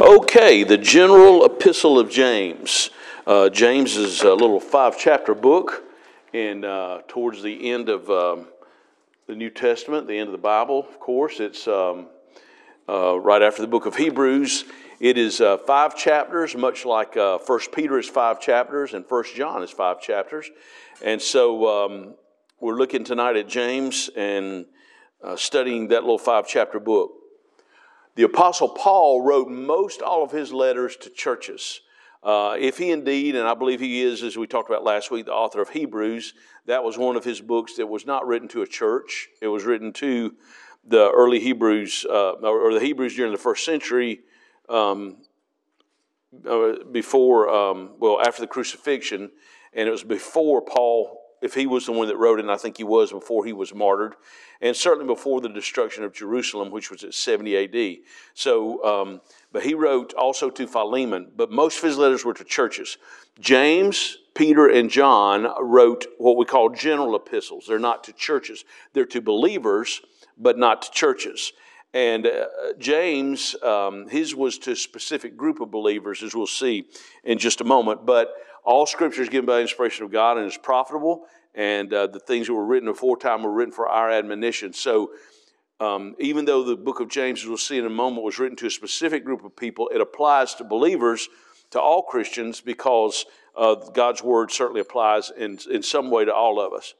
Okay, the general epistle of James. Uh, James is a little five chapter book, and uh, towards the end of um, the New Testament, the end of the Bible, of course, it's um, uh, right after the book of Hebrews. It is uh, five chapters, much like uh, First Peter is five chapters and First John is five chapters. And so um, we're looking tonight at James and uh, studying that little five chapter book. The Apostle Paul wrote most all of his letters to churches. Uh, if he indeed, and I believe he is, as we talked about last week, the author of Hebrews, that was one of his books that was not written to a church. It was written to the early Hebrews, uh, or the Hebrews during the first century, um, uh, before, um, well, after the crucifixion, and it was before Paul if he was the one that wrote it, and I think he was before he was martyred, and certainly before the destruction of Jerusalem, which was at 70 AD. So, um, but he wrote also to Philemon, but most of his letters were to churches. James, Peter, and John wrote what we call general epistles. They're not to churches, they're to believers, but not to churches. And uh, James, um, his was to a specific group of believers, as we'll see in just a moment. But all scripture is given by the inspiration of God and is profitable, and uh, the things that were written aforetime were written for our admonition. So, um, even though the book of James, as we'll see in a moment, was written to a specific group of people, it applies to believers, to all Christians, because uh, God's word certainly applies in, in some way to all of us.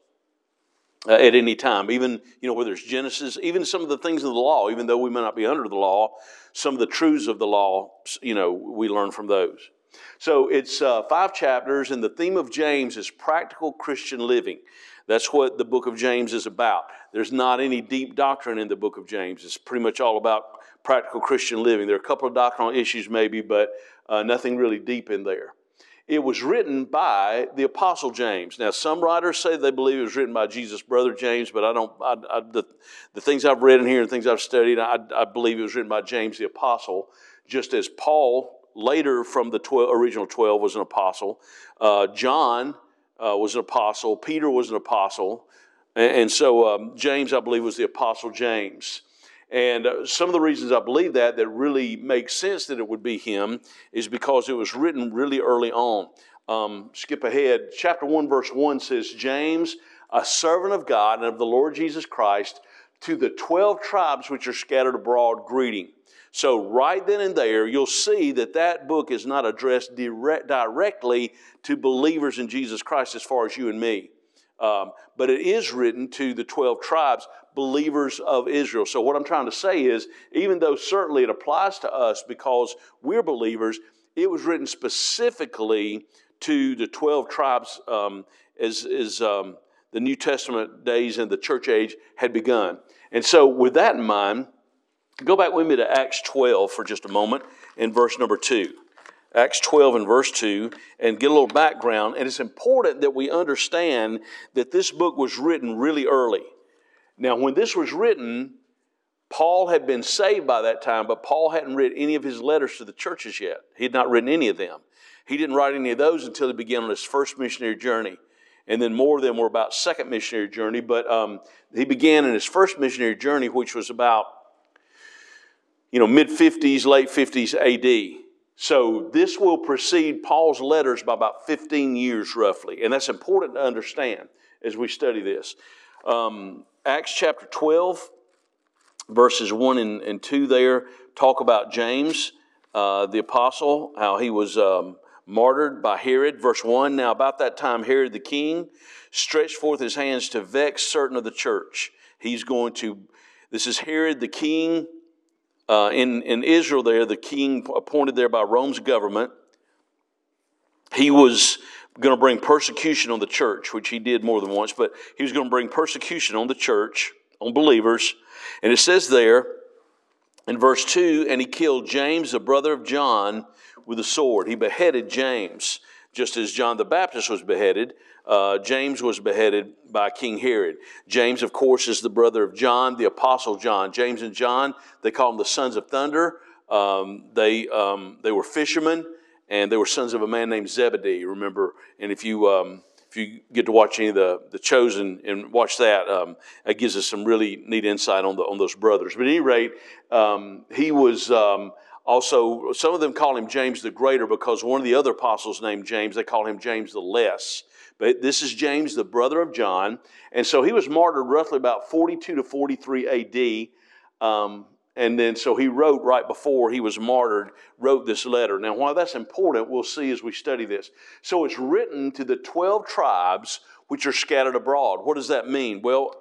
Uh, at any time, even you know whether it's Genesis, even some of the things of the law, even though we may not be under the law, some of the truths of the law, you know, we learn from those. So it's uh, five chapters, and the theme of James is practical Christian living. That's what the book of James is about. There's not any deep doctrine in the book of James. It's pretty much all about practical Christian living. There are a couple of doctrinal issues, maybe, but uh, nothing really deep in there. It was written by the Apostle James. Now, some writers say they believe it was written by Jesus' brother James, but I don't. I, I, the, the things I've read in here and things I've studied, I, I believe it was written by James the Apostle, just as Paul later from the 12, original 12 was an apostle. Uh, John uh, was an apostle. Peter was an apostle. And, and so um, James, I believe, was the apostle James. And uh, some of the reasons I believe that, that really makes sense that it would be him, is because it was written really early on. Um, skip ahead. Chapter 1, verse 1 says, James, a servant of God and of the Lord Jesus Christ, to the 12 tribes which are scattered abroad, greeting. So, right then and there, you'll see that that book is not addressed direct, directly to believers in Jesus Christ as far as you and me. Um, but it is written to the 12 tribes, believers of Israel. So, what I'm trying to say is, even though certainly it applies to us because we're believers, it was written specifically to the 12 tribes um, as, as um, the New Testament days and the church age had begun. And so, with that in mind, Go back with me to Acts 12 for just a moment in verse number 2. Acts 12 and verse 2, and get a little background. And it's important that we understand that this book was written really early. Now, when this was written, Paul had been saved by that time, but Paul hadn't written any of his letters to the churches yet. He had not written any of them. He didn't write any of those until he began on his first missionary journey. And then more of them were about second missionary journey. But um, he began in his first missionary journey, which was about you know, mid 50s, late 50s AD. So this will precede Paul's letters by about 15 years roughly. And that's important to understand as we study this. Um, Acts chapter 12, verses 1 and, and 2 there talk about James, uh, the apostle, how he was um, martyred by Herod. Verse 1 Now, about that time, Herod the king stretched forth his hands to vex certain of the church. He's going to, this is Herod the king uh, in, in Israel, there, the king appointed there by Rome's government, he was going to bring persecution on the church, which he did more than once, but he was going to bring persecution on the church, on believers. And it says there in verse 2 and he killed James, the brother of John, with a sword. He beheaded James, just as John the Baptist was beheaded uh, James was beheaded by King Herod. James, of course, is the brother of John, the Apostle John. James and John, they call them the sons of thunder. Um, they, um, they were fishermen, and they were sons of a man named Zebedee, remember? And if you, um, if you get to watch any of the, the Chosen and watch that, um, it gives us some really neat insight on, the, on those brothers. But at any rate, um, he was um, also, some of them call him James the Greater because one of the other apostles named James, they call him James the Less. But this is James, the brother of John. And so he was martyred roughly about 42 to 43 AD. Um, and then so he wrote right before he was martyred, wrote this letter. Now, why that's important, we'll see as we study this. So it's written to the 12 tribes which are scattered abroad. What does that mean? Well,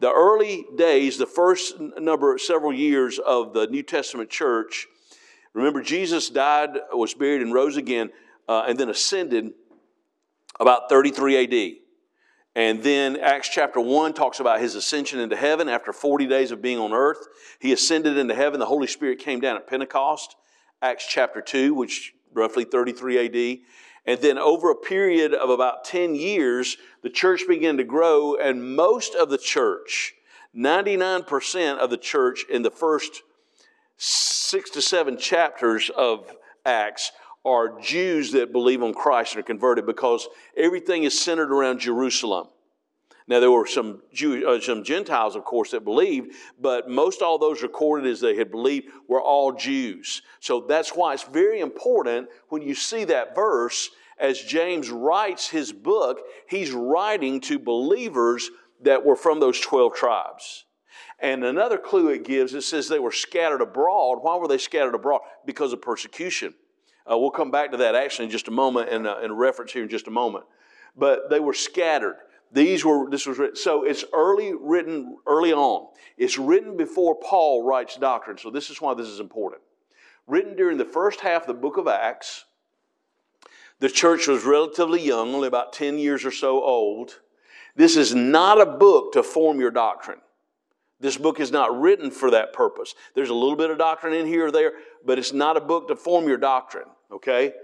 the early days, the first number, several years of the New Testament church, Remember, Jesus died, was buried, and rose again, uh, and then ascended about 33 AD. And then Acts chapter 1 talks about his ascension into heaven after 40 days of being on earth. He ascended into heaven. The Holy Spirit came down at Pentecost. Acts chapter 2, which roughly 33 AD. And then over a period of about 10 years, the church began to grow, and most of the church, 99% of the church in the first six to seven chapters of Acts are Jews that believe on Christ and are converted because everything is centered around Jerusalem. Now, there were some, Jew, uh, some Gentiles, of course, that believed, but most all those recorded as they had believed were all Jews. So that's why it's very important when you see that verse, as James writes his book, he's writing to believers that were from those 12 tribes. And another clue it gives, it says they were scattered abroad. Why were they scattered abroad? Because of persecution. Uh, we'll come back to that actually in just a moment and uh, in reference here in just a moment. But they were scattered. These were, this was written. So it's early written, early on. It's written before Paul writes doctrine. So this is why this is important. Written during the first half of the book of Acts. The church was relatively young, only about 10 years or so old. This is not a book to form your doctrine. This book is not written for that purpose. There's a little bit of doctrine in here or there, but it's not a book to form your doctrine, okay?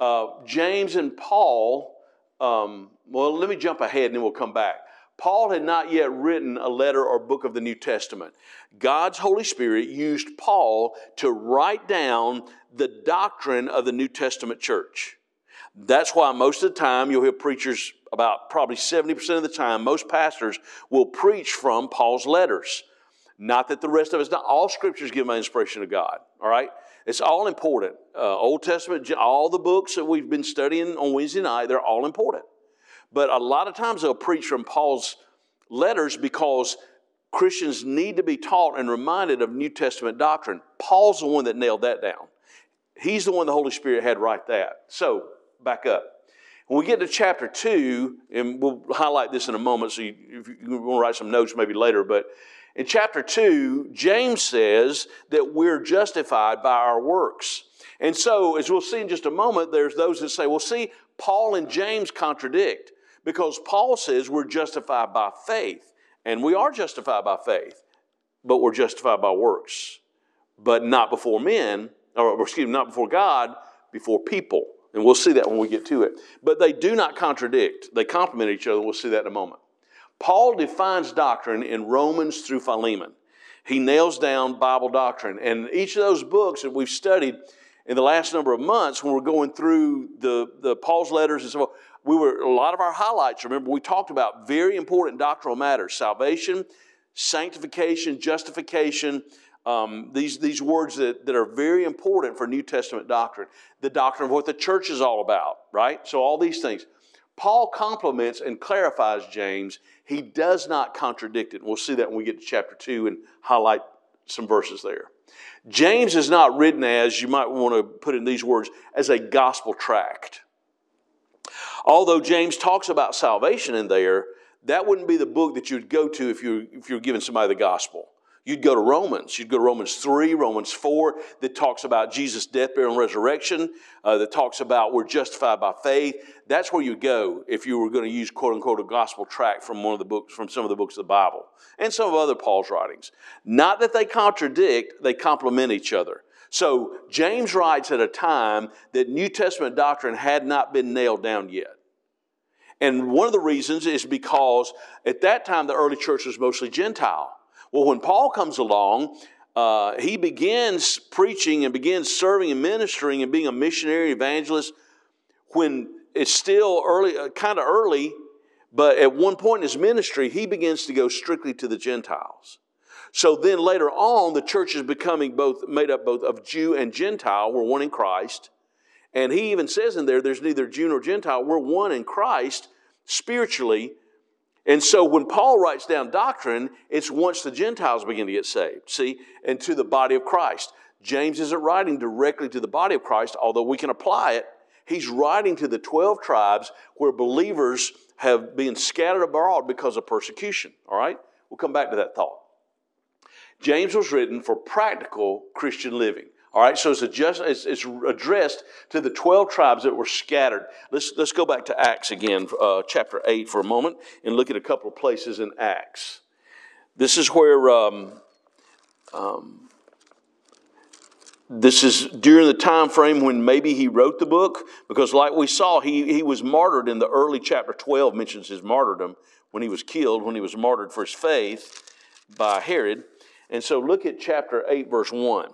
Uh, James and Paul, um, well, let me jump ahead and then we'll come back. Paul had not yet written a letter or book of the New Testament. God's Holy Spirit used Paul to write down the doctrine of the New Testament church. That's why most of the time you'll hear preachers about probably 70% of the time, most pastors will preach from Paul's letters. Not that the rest of us, not all scriptures give my inspiration of God, all right? It's all important. Uh, Old Testament, all the books that we've been studying on Wednesday night, they're all important. But a lot of times they'll preach from Paul's letters because Christians need to be taught and reminded of New Testament doctrine. Paul's the one that nailed that down. He's the one the Holy Spirit had write that. So, back up. When we get to chapter 2, and we'll highlight this in a moment, so you, if you want to write some notes maybe later, but in chapter 2, James says that we're justified by our works. And so, as we'll see in just a moment, there's those that say, well, see, Paul and James contradict because Paul says we're justified by faith, and we are justified by faith, but we're justified by works, but not before men, or excuse me, not before God, before people. And we'll see that when we get to it. But they do not contradict, they complement each other. We'll see that in a moment. Paul defines doctrine in Romans through Philemon. He nails down Bible doctrine. And each of those books that we've studied in the last number of months, when we're going through the, the Paul's letters and so on, we were a lot of our highlights. Remember, we talked about very important doctrinal matters: salvation, sanctification, justification, um, these, these words that, that are very important for New Testament doctrine. The doctrine of what the church is all about, right? So, all these things. Paul complements and clarifies James. He does not contradict it. We'll see that when we get to chapter 2 and highlight some verses there. James is not written as, you might want to put in these words, as a gospel tract. Although James talks about salvation in there, that wouldn't be the book that you'd go to if you're, if you're giving somebody the gospel. You'd go to Romans. You'd go to Romans 3, Romans 4, that talks about Jesus' death, burial, and resurrection, uh, that talks about we're justified by faith. That's where you go if you were going to use, quote unquote, a gospel tract from one of the books, from some of the books of the Bible, and some of other Paul's writings. Not that they contradict, they complement each other. So James writes at a time that New Testament doctrine had not been nailed down yet. And one of the reasons is because at that time the early church was mostly Gentile. Well, when Paul comes along, uh, he begins preaching and begins serving and ministering and being a missionary evangelist when it's still early, uh, kind of early, but at one point in his ministry, he begins to go strictly to the Gentiles. So then later on, the church is becoming both made up both of Jew and Gentile. We're one in Christ. And he even says in there, there's neither Jew nor Gentile. We're one in Christ spiritually. And so when Paul writes down doctrine, it's once the Gentiles begin to get saved, see, and to the body of Christ. James isn't writing directly to the body of Christ, although we can apply it. He's writing to the 12 tribes where believers have been scattered abroad because of persecution. All right? We'll come back to that thought. James was written for practical Christian living. All right, so it's, adjust, it's, it's, addressed to the 12 tribes that were scattered. Let's, let's go back to Acts again, uh, chapter 8, for a moment, and look at a couple of places in Acts. This is where um, um, this is during the time frame when maybe he wrote the book, because like we saw, he, he was martyred in the early chapter 12, mentions his martyrdom when he was killed, when he was martyred for his faith by Herod. And so look at chapter 8, verse 1.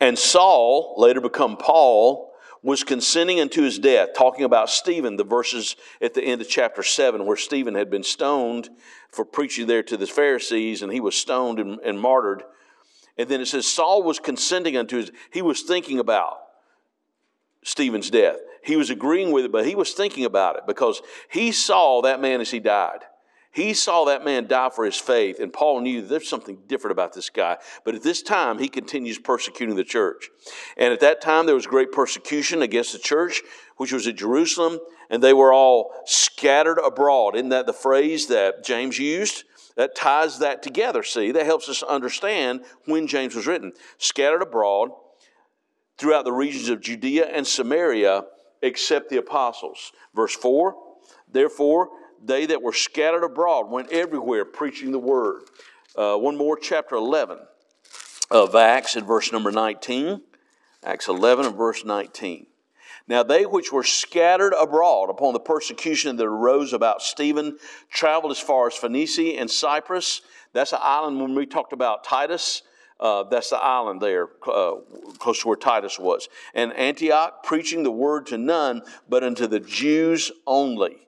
And Saul, later become Paul, was consenting unto his death, talking about Stephen, the verses at the end of chapter 7, where Stephen had been stoned for preaching there to the Pharisees, and he was stoned and, and martyred. And then it says, Saul was consenting unto his, he was thinking about Stephen's death. He was agreeing with it, but he was thinking about it because he saw that man as he died. He saw that man die for his faith, and Paul knew there's something different about this guy. But at this time, he continues persecuting the church. And at that time, there was great persecution against the church, which was at Jerusalem, and they were all scattered abroad. Isn't that the phrase that James used? That ties that together. See, that helps us understand when James was written. Scattered abroad throughout the regions of Judea and Samaria, except the apostles. Verse 4 Therefore, they that were scattered abroad went everywhere preaching the word. Uh, one more, chapter 11 of Acts, in verse number 19. Acts 11 and verse 19. Now they which were scattered abroad upon the persecution that arose about Stephen traveled as far as Phoenicia and Cyprus. That's the island when we talked about Titus. Uh, that's the island there, uh, close to where Titus was. And Antioch, preaching the word to none, but unto the Jews only.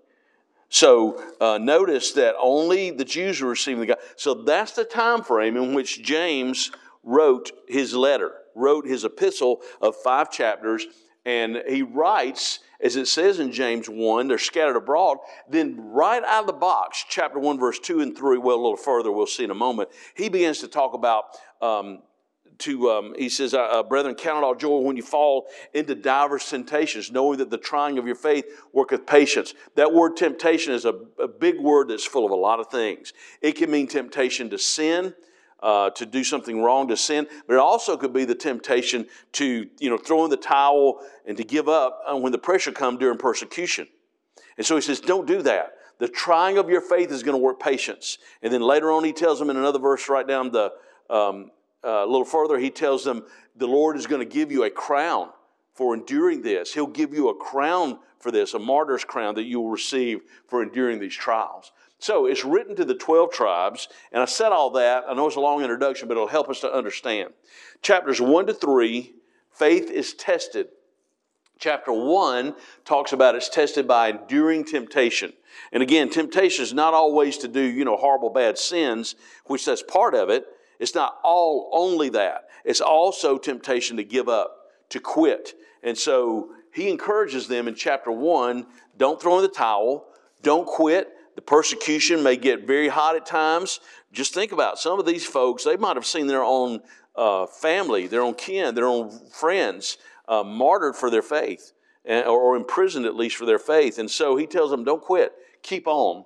So uh, notice that only the Jews were receiving the gospel. So that's the time frame in which James wrote his letter, wrote his epistle of five chapters, and he writes, as it says in James 1, they're scattered abroad. Then, right out of the box, chapter 1, verse 2 and 3, well, a little further, we'll see in a moment, he begins to talk about um, to, um, he says, uh, uh, Brethren, count it all joy when you fall into divers temptations, knowing that the trying of your faith worketh patience. That word temptation is a, a big word that's full of a lot of things. It can mean temptation to sin, uh, to do something wrong, to sin, but it also could be the temptation to, you know, throw in the towel and to give up uh, when the pressure comes during persecution. And so he says, don't do that. The trying of your faith is going to work patience. And then later on, he tells them in another verse, right down the um, uh, a little further, he tells them, The Lord is going to give you a crown for enduring this. He'll give you a crown for this, a martyr's crown that you will receive for enduring these trials. So it's written to the 12 tribes, and I said all that. I know it's a long introduction, but it'll help us to understand. Chapters 1 to 3, faith is tested. Chapter 1 talks about it's tested by enduring temptation. And again, temptation is not always to do, you know, horrible bad sins, which that's part of it, it's not all only that, it's also temptation to give up, to quit. And so he encourages them in chapter one don't throw in the towel, don't quit. The persecution may get very hot at times. Just think about some of these folks, they might have seen their own uh, family, their own kin, their own friends uh, martyred for their faith, and, or imprisoned at least for their faith. And so he tells them, don't quit, keep on,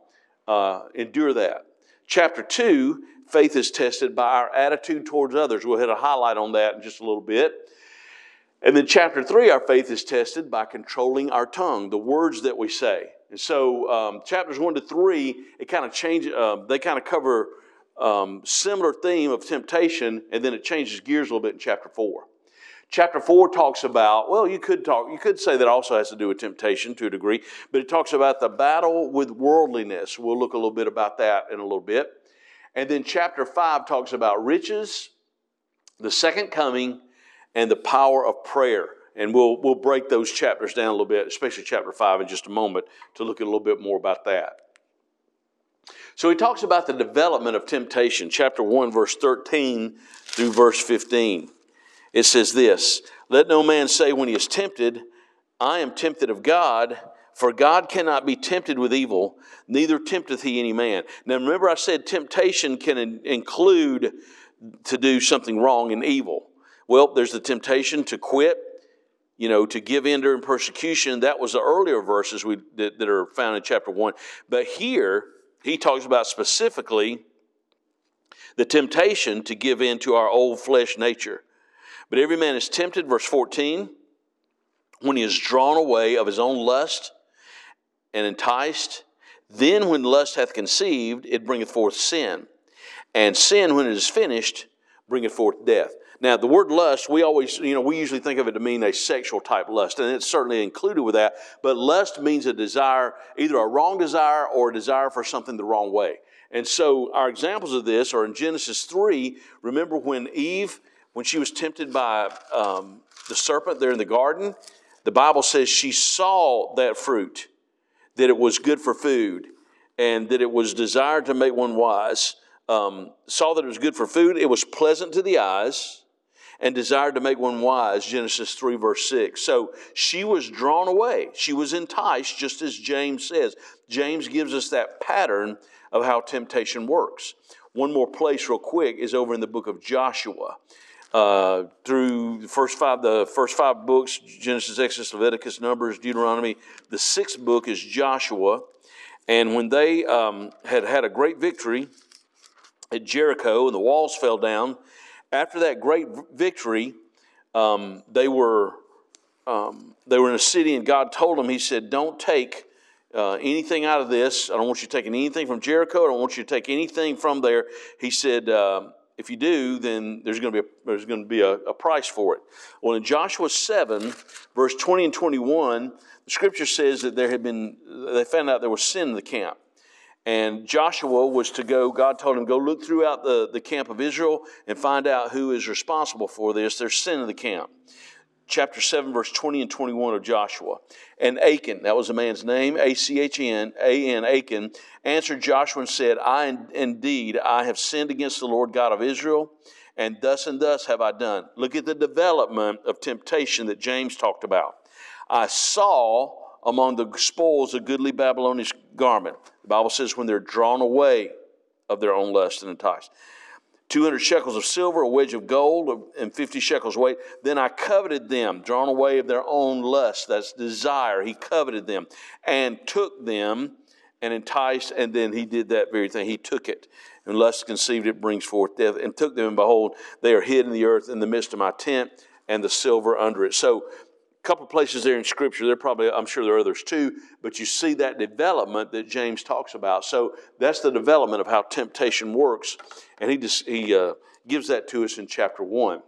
uh, endure that. Chapter 2 faith is tested by our attitude towards others. We'll hit a highlight on that in just a little bit. And then chapter three, our faith is tested by controlling our tongue, the words that we say. And so um, chapters one to three, it kind of changes. Uh, they kind of cover um, similar theme of temptation, and then it changes gears a little bit in chapter four. Chapter four talks about well, you could talk, you could say that also has to do with temptation to a degree, but it talks about the battle with worldliness. We'll look a little bit about that in a little bit. And then chapter 5 talks about riches, the second coming, and the power of prayer. And we'll, we'll break those chapters down a little bit, especially chapter 5 in just a moment, to look at a little bit more about that. So he talks about the development of temptation, chapter 1, verse 13 through verse 15. It says this Let no man say when he is tempted, I am tempted of God, for God cannot be tempted with evil, neither tempteth he any man. Now remember, I said temptation can in- include to do something wrong and evil. Well, there's the temptation to quit, you know, to give in during persecution. That was the earlier verses we, that, that are found in chapter 1. But here, he talks about specifically the temptation to give in to our old flesh nature. But every man is tempted, verse 14, when he is drawn away of his own lust and enticed. Then, when lust hath conceived, it bringeth forth sin. And sin, when it is finished, bringeth forth death. Now, the word lust, we always, you know, we usually think of it to mean a sexual type lust, and it's certainly included with that. But lust means a desire, either a wrong desire or a desire for something the wrong way. And so, our examples of this are in Genesis 3. Remember when Eve, when she was tempted by um, the serpent there in the garden, the Bible says she saw that fruit, that it was good for food, and that it was desired to make one wise. Um, saw that it was good for food, it was pleasant to the eyes and desired to make one wise, Genesis 3, verse 6. So she was drawn away. She was enticed, just as James says. James gives us that pattern of how temptation works. One more place, real quick, is over in the book of Joshua. Uh, through the first five, the first five books Genesis, Exodus, Leviticus, Numbers, Deuteronomy. The sixth book is Joshua. And when they um, had had a great victory at Jericho and the walls fell down, after that great victory, um, they were um, they were in a city, and God told them, He said, "Don't take uh, anything out of this. I don't want you taking anything from Jericho. I don't want you to take anything from there." He said. Uh, if you do, then there's going to be a, there's going to be a, a price for it. Well, in Joshua seven, verse twenty and twenty one, the scripture says that there had been they found out there was sin in the camp. And Joshua was to go, God told him, go look throughout the, the camp of Israel and find out who is responsible for this. There's sin in the camp. Chapter 7, verse 20 and 21 of Joshua. And Achan, that was a man's name, A C H N, A N, Achan, answered Joshua and said, I indeed, I have sinned against the Lord God of Israel, and thus and thus have I done. Look at the development of temptation that James talked about. I saw among the spoils a goodly Babylonian garment. The Bible says when they're drawn away of their own lust and enticed. 200 shekels of silver, a wedge of gold, and 50 shekels weight. Then I coveted them, drawn away of their own lust, that's desire. He coveted them and took them and enticed, and then he did that very thing. He took it. And lust conceived it brings forth death, and took them, and behold, they are hid in the earth in the midst of my tent, and the silver under it. So couple places there in Scripture. There probably, I'm sure there are others too, but you see that development that James talks about. So that's the development of how temptation works, and he just, he uh, gives that to us in chapter one.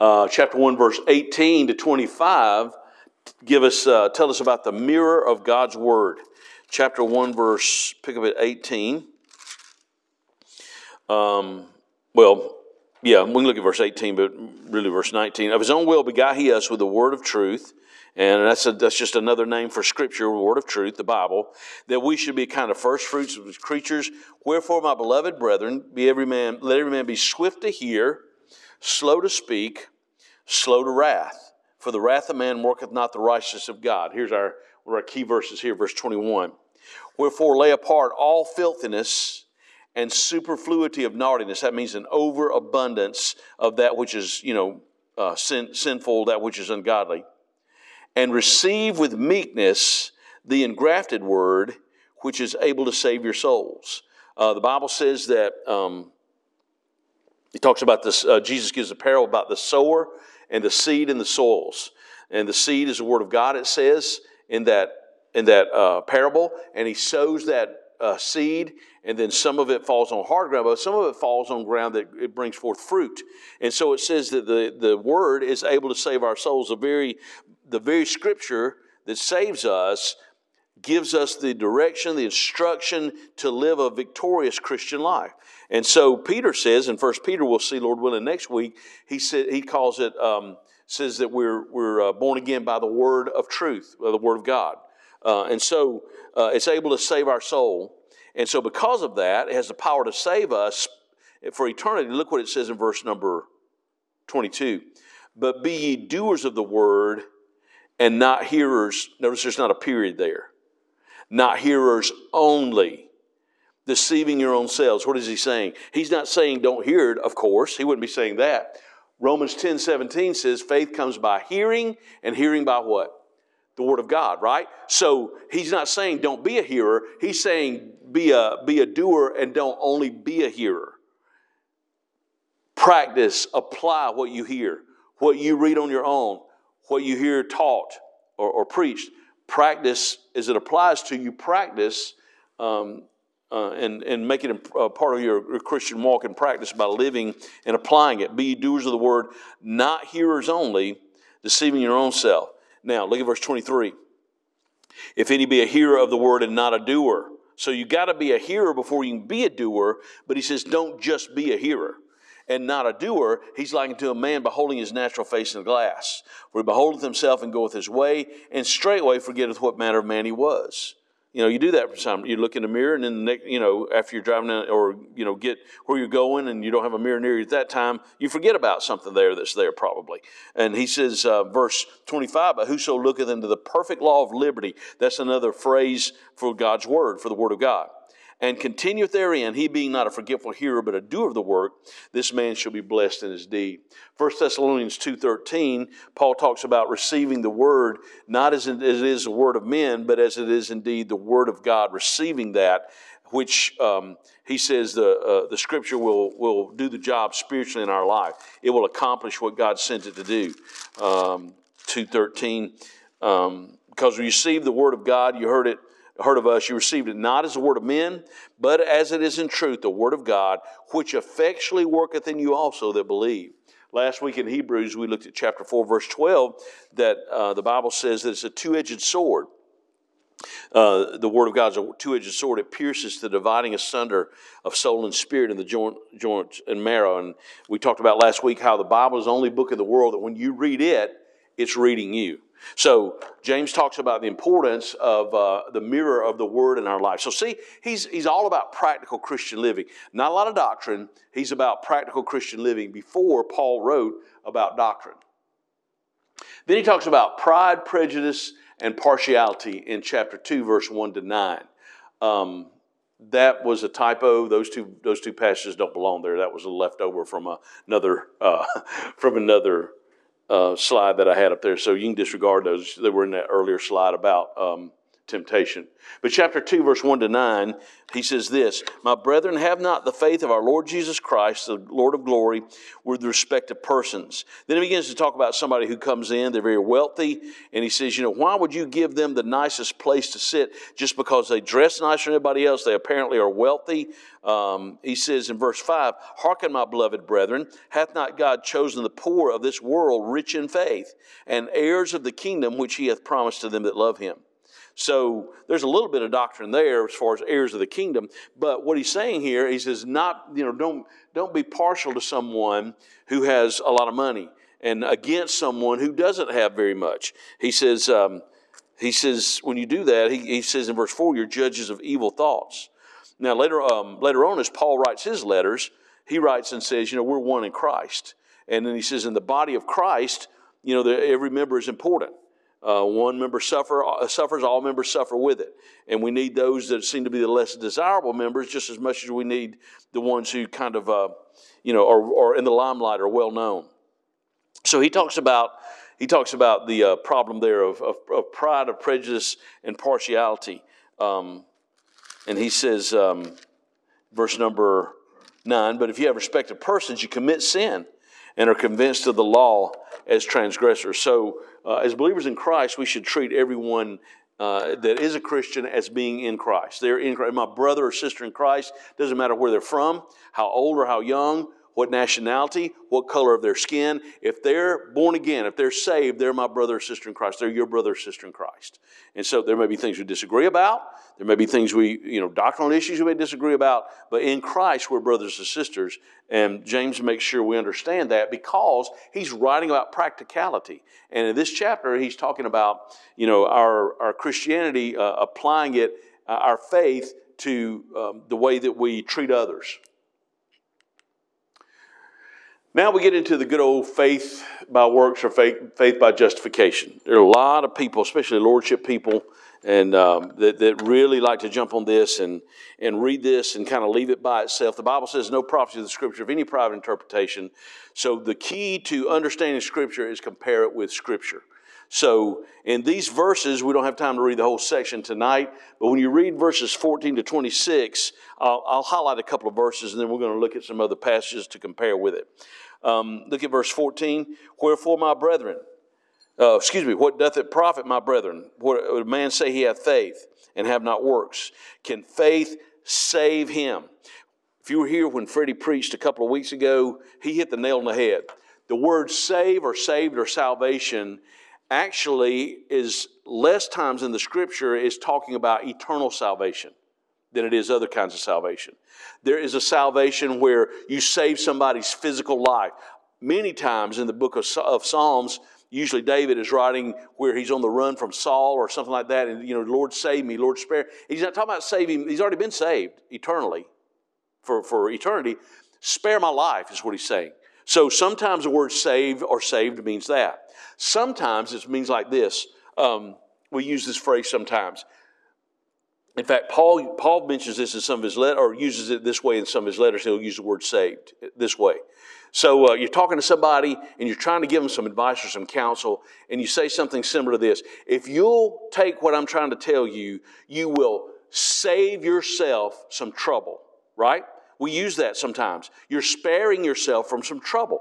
Uh, chapter one, verse 18 to 25, give us uh, tell us about the mirror of God's word. Chapter one, verse pick up at 18. Um, well, yeah, we can look at verse 18, but really verse 19. Of his own will begot he us with the word of truth. And that's, a, that's just another name for Scripture, word of truth, the Bible, that we should be kind of first fruits of his creatures. Wherefore, my beloved brethren, be every man, let every man be swift to hear, slow to speak, slow to wrath. For the wrath of man worketh not the righteousness of God. Here's our, our key verses here, verse 21. Wherefore, lay apart all filthiness and superfluity of naughtiness. That means an overabundance of that which is, you know, uh, sin, sinful, that which is ungodly. And receive with meekness the engrafted word, which is able to save your souls. Uh, the Bible says that um, he talks about this. Uh, Jesus gives a parable about the sower and the seed and the soils. And the seed is the word of God. It says in that in that uh, parable, and he sows that uh, seed, and then some of it falls on hard ground, but some of it falls on ground that it brings forth fruit. And so it says that the, the word is able to save our souls. The very, the very scripture that saves us gives us the direction, the instruction to live a victorious Christian life. And so Peter says, in First Peter, we'll see, Lord willing, next week. He said he calls it um, says that we're we're uh, born again by the word of truth, by the word of God. Uh, and so uh, it's able to save our soul. And so, because of that, it has the power to save us for eternity. Look what it says in verse number 22. But be ye doers of the word and not hearers. Notice there's not a period there. Not hearers only, deceiving your own selves. What is he saying? He's not saying don't hear it, of course. He wouldn't be saying that. Romans 10 17 says faith comes by hearing, and hearing by what? The Word of God, right? So he's not saying don't be a hearer. He's saying be a, be a doer and don't only be a hearer. Practice, apply what you hear, what you read on your own, what you hear taught or, or preached. Practice as it applies to you, practice um, uh, and, and make it a part of your, your, Christian walk and practice by living and applying it. Be doers of the word, not hearers only, deceiving your own self. Now, look at verse 23. If any be a hearer of the word and not a doer. So you got to be a hearer before you can be a doer, but he says, don't just be a hearer and not a doer, he's likened to a man beholding his natural face in a glass. For he beholdeth himself and goeth his way, and straightway forgetteth what manner of man he was. You know, you do that for some. You look in the mirror, and then, the next, you know, after you're driving down, or, you know, get where you're going and you don't have a mirror near you at that time, you forget about something there that's there probably. And he says, uh, verse 25, But whoso looketh into the perfect law of liberty, that's another phrase for God's word, for the word of God and continueth therein, he being not a forgetful hearer, but a doer of the work, this man shall be blessed in his deed. 1 Thessalonians 2.13, Paul talks about receiving the word, not as it is the word of men, but as it is indeed the word of God, receiving that, which um, he says the, uh, the scripture will, will do the job spiritually in our life. It will accomplish what God sent it to do. Um, 2.13, um, because we received the word of God, you heard it heard of us, you received it not as the word of men, but as it is in truth, the word of God, which effectually worketh in you also that believe. Last week in Hebrews, we looked at chapter 4, verse 12, that uh, the Bible says that it's a two edged sword. Uh, the word of God is a two edged sword. It pierces the dividing asunder of soul and spirit and the joint, joints and marrow. And we talked about last week how the Bible is the only book in the world that when you read it, it's reading you. So James talks about the importance of uh, the mirror of the Word in our life. So see, he's he's all about practical Christian living. Not a lot of doctrine. He's about practical Christian living. Before Paul wrote about doctrine. Then he talks about pride, prejudice, and partiality in chapter two, verse one to nine. Um, that was a typo. Those two those two passages don't belong there. That was a leftover from another uh, from another uh, slide that I had up there, so you can disregard those that were in that earlier slide about um, temptation. But chapter 2, verse 1 to 9, he says this My brethren, have not the faith of our Lord Jesus Christ, the Lord of glory, with respect to persons. Then he begins to talk about somebody who comes in, they're very wealthy, and he says, You know, why would you give them the nicest place to sit just because they dress nicer than everybody else? They apparently are wealthy. Um, he says in verse 5 Hearken, my beloved brethren, hath not God chosen the poor of this world rich in faith, and heirs of the kingdom which he hath promised to them that love him? So there's a little bit of doctrine there as far as heirs of the kingdom. But what he's saying here, he says, not, you know, don't, don't be partial to someone who has a lot of money and against someone who doesn't have very much. He says, um, he says, when you do that, he, he says in verse 4, you're judges of evil thoughts. Now, later, um, later on, as Paul writes his letters, he writes and says, you know, we're one in Christ. And then he says, in the body of Christ, you know, the, every member is important. Uh, one member suffer, uh, suffers, all members suffer with it. And we need those that seem to be the less desirable members just as much as we need the ones who kind of, uh, you know, are, are, in the limelight, are well known. So he talks about, he talks about the uh, problem there of, of, of, pride, of prejudice, and partiality. Um, and he says, um, verse number nine, but if you have respect of persons, you commit sin and are convinced of the law as transgressors. So uh, as believers in Christ, we should treat everyone uh, that is a Christian as being in Christ. They're in Christ. My brother or sister in Christ doesn't matter where they're from, how old or how young, what nationality, what color of their skin. If they're born again, if they're saved, they're my brother or sister in Christ. They're your brother or sister in Christ. And so there may be things we disagree about. There may be things we, you know, doctrinal issues we may disagree about. But in Christ, we're brothers and sisters. And James makes sure we understand that because he's writing about practicality. And in this chapter, he's talking about, you know, our, our Christianity, uh, applying it, uh, our faith to um, the way that we treat others. Now we get into the good old faith by works or faith, faith by justification. There are a lot of people, especially lordship people, and um, that, that really like to jump on this and, and read this and kind of leave it by itself. The Bible says no prophecy of the Scripture of any private interpretation. So the key to understanding Scripture is compare it with Scripture. So in these verses, we don't have time to read the whole section tonight, but when you read verses 14 to 26, I'll, I'll highlight a couple of verses and then we're going to look at some other passages to compare with it. Um, look at verse 14. Wherefore, my brethren, uh, excuse me, what doth it profit, my brethren? What a man say he hath faith and have not works? Can faith save him? If you were here when Freddie preached a couple of weeks ago, he hit the nail on the head. The word save or saved or salvation actually is less times in the scripture is talking about eternal salvation than it is other kinds of salvation. There is a salvation where you save somebody's physical life. Many times in the book of, of Psalms, Usually David is writing where he's on the run from Saul or something like that, and you know, Lord save me, Lord spare. He's not talking about saving, he's already been saved eternally for, for eternity. Spare my life is what he's saying. So sometimes the word saved or saved means that. Sometimes it means like this. Um, we use this phrase sometimes. In fact, Paul, Paul mentions this in some of his letters, or uses it this way in some of his letters. He'll use the word saved this way. So uh, you're talking to somebody and you're trying to give them some advice or some counsel, and you say something similar to this. If you'll take what I'm trying to tell you, you will save yourself some trouble, right? We use that sometimes. You're sparing yourself from some trouble.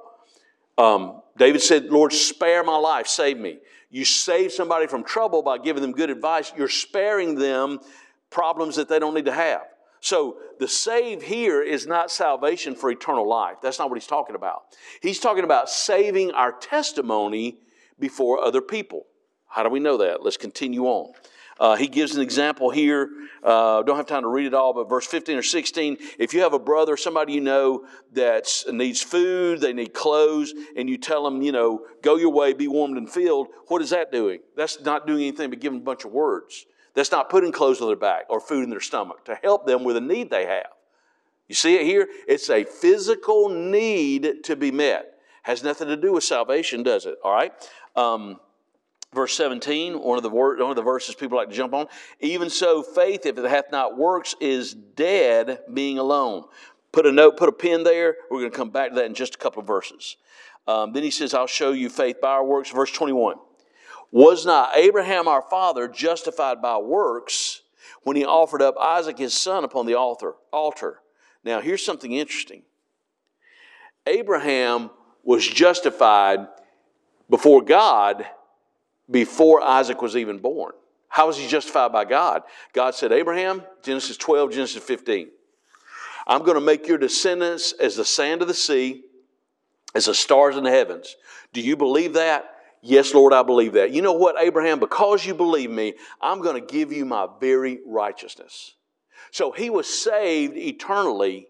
Um, David said, Lord, spare my life, save me. You save somebody from trouble by giving them good advice. You're sparing them problems that they don't need to have. So the save here is not salvation for eternal life. That's not what he's talking about. He's talking about saving our testimony before other people. How do we know that? Let's continue on. Uh, he gives an example here. Uh, don't have time to read it all, but verse 15 or 16. If you have a brother, somebody you know that needs food, they need clothes, and you tell them, you know, go your way, be warmed and filled, what is that doing? That's not doing anything but giving a bunch of words. That's not putting clothes on their back or food in their stomach to help them with a need they have. You see it here? It's a physical need to be met. Has nothing to do with salvation, does it? All right. Um, verse 17, one of, the word, one of the verses people like to jump on. Even so, faith, if it hath not works, is dead being alone. Put a note, put a pin there. We're going to come back to that in just a couple of verses. Um, then he says, I'll show you faith by our works. Verse 21. Was not Abraham our father justified by works when he offered up Isaac his son upon the altar? Now, here's something interesting. Abraham was justified before God before Isaac was even born. How was he justified by God? God said, Abraham, Genesis 12, Genesis 15, I'm going to make your descendants as the sand of the sea, as the stars in the heavens. Do you believe that? Yes, Lord, I believe that. You know what, Abraham? Because you believe me, I'm going to give you my very righteousness. So he was saved eternally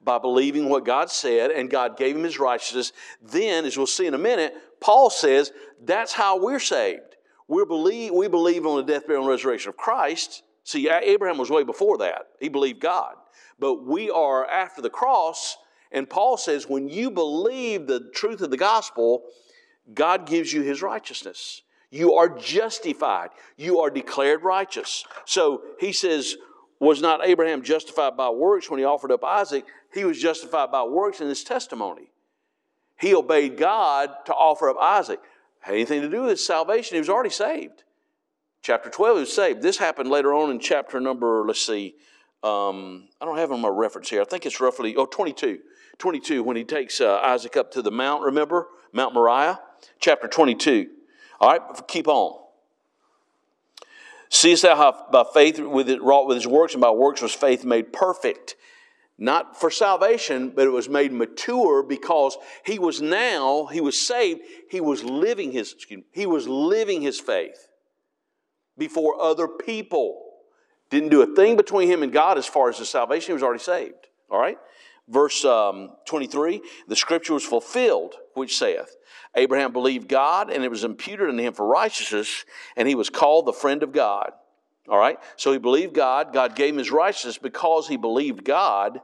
by believing what God said, and God gave him his righteousness. Then, as we'll see in a minute, Paul says that's how we're saved. we believe, we believe on the death, burial, and resurrection of Christ. See, Abraham was way before that. He believed God. But we are after the cross, and Paul says when you believe the truth of the gospel, God gives you his righteousness. You are justified. You are declared righteous. So he says, Was not Abraham justified by works when he offered up Isaac? He was justified by works in his testimony. He obeyed God to offer up Isaac. Had anything to do with his salvation. He was already saved. Chapter 12, he was saved. This happened later on in chapter number, let's see, um, I don't have on my reference here. I think it's roughly, oh, 22. 22, when he takes uh, Isaac up to the mount, remember? Mount Moriah chapter 22. All right, keep on. Seest thou how by faith with it wrought with his works, and by works was faith made perfect. Not for salvation, but it was made mature because he was now, he was saved, he was living his, me, he was living his faith before other people. Didn't do a thing between him and God as far as his salvation, he was already saved. All right? Verse um, 23 the scripture was fulfilled, which saith, Abraham believed God, and it was imputed unto him for righteousness, and he was called the friend of God. All right? So he believed God. God gave him his righteousness because he believed God.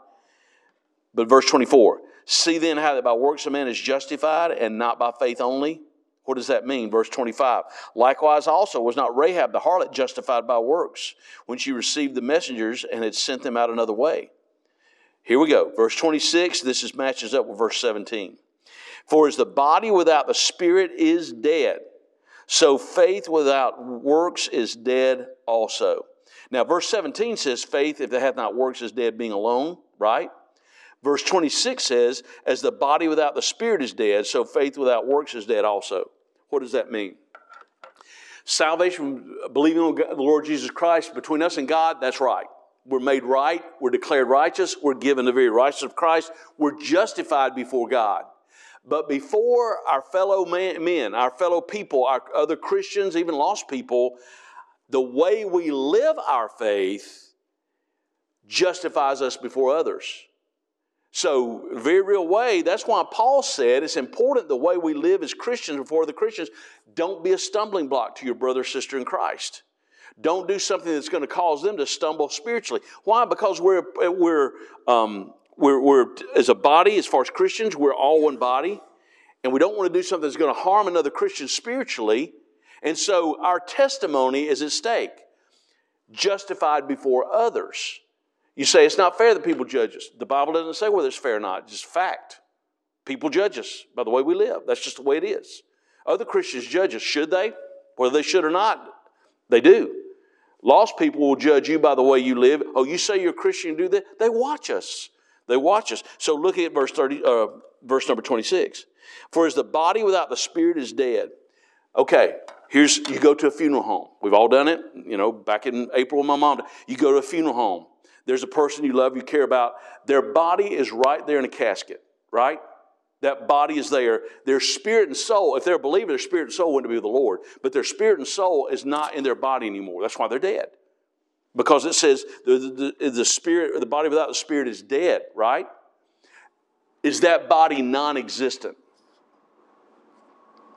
But verse 24 See then how that by works a man is justified and not by faith only. What does that mean? Verse 25. Likewise, also, was not Rahab the harlot justified by works when she received the messengers and had sent them out another way? Here we go. Verse 26, this is, matches up with verse 17. For as the body without the spirit is dead, so faith without works is dead also. Now, verse 17 says, faith, if it hath not works, is dead being alone, right? Verse 26 says, As the body without the spirit is dead, so faith without works is dead also. What does that mean? Salvation, believing on the Lord Jesus Christ between us and God, that's right. We're made right. We're declared righteous. We're given the very righteousness of Christ. We're justified before God. But before our fellow man, men, our fellow people, our other Christians, even lost people, the way we live our faith justifies us before others. So, very real way, that's why Paul said it's important the way we live as Christians before the Christians. Don't be a stumbling block to your brother, sister in Christ. Don't do something that's going to cause them to stumble spiritually. Why? Because we're, we're, um, we're, we're, as a body, as far as Christians, we're all one body. And we don't want to do something that's going to harm another Christian spiritually. And so our testimony is at stake, justified before others. You say it's not fair that people judge us. The Bible doesn't say whether it's fair or not, it's just fact. People judge us by the way we live. That's just the way it is. Other Christians judge us. Should they? Whether they should or not, they do. Lost people will judge you by the way you live. Oh, you say you're a Christian do that? They watch us. They watch us. So look at verse 30, uh, verse number 26. For as the body without the spirit is dead. Okay, here's you go to a funeral home. We've all done it. You know, back in April with my mom, you go to a funeral home. There's a person you love, you care about. Their body is right there in a casket, right? That body is there. Their spirit and soul, if they're a believer, their spirit and soul wouldn't be with the Lord. But their spirit and soul is not in their body anymore. That's why they're dead. Because it says the, the, the spirit, the body without the spirit is dead, right? Is that body non existent?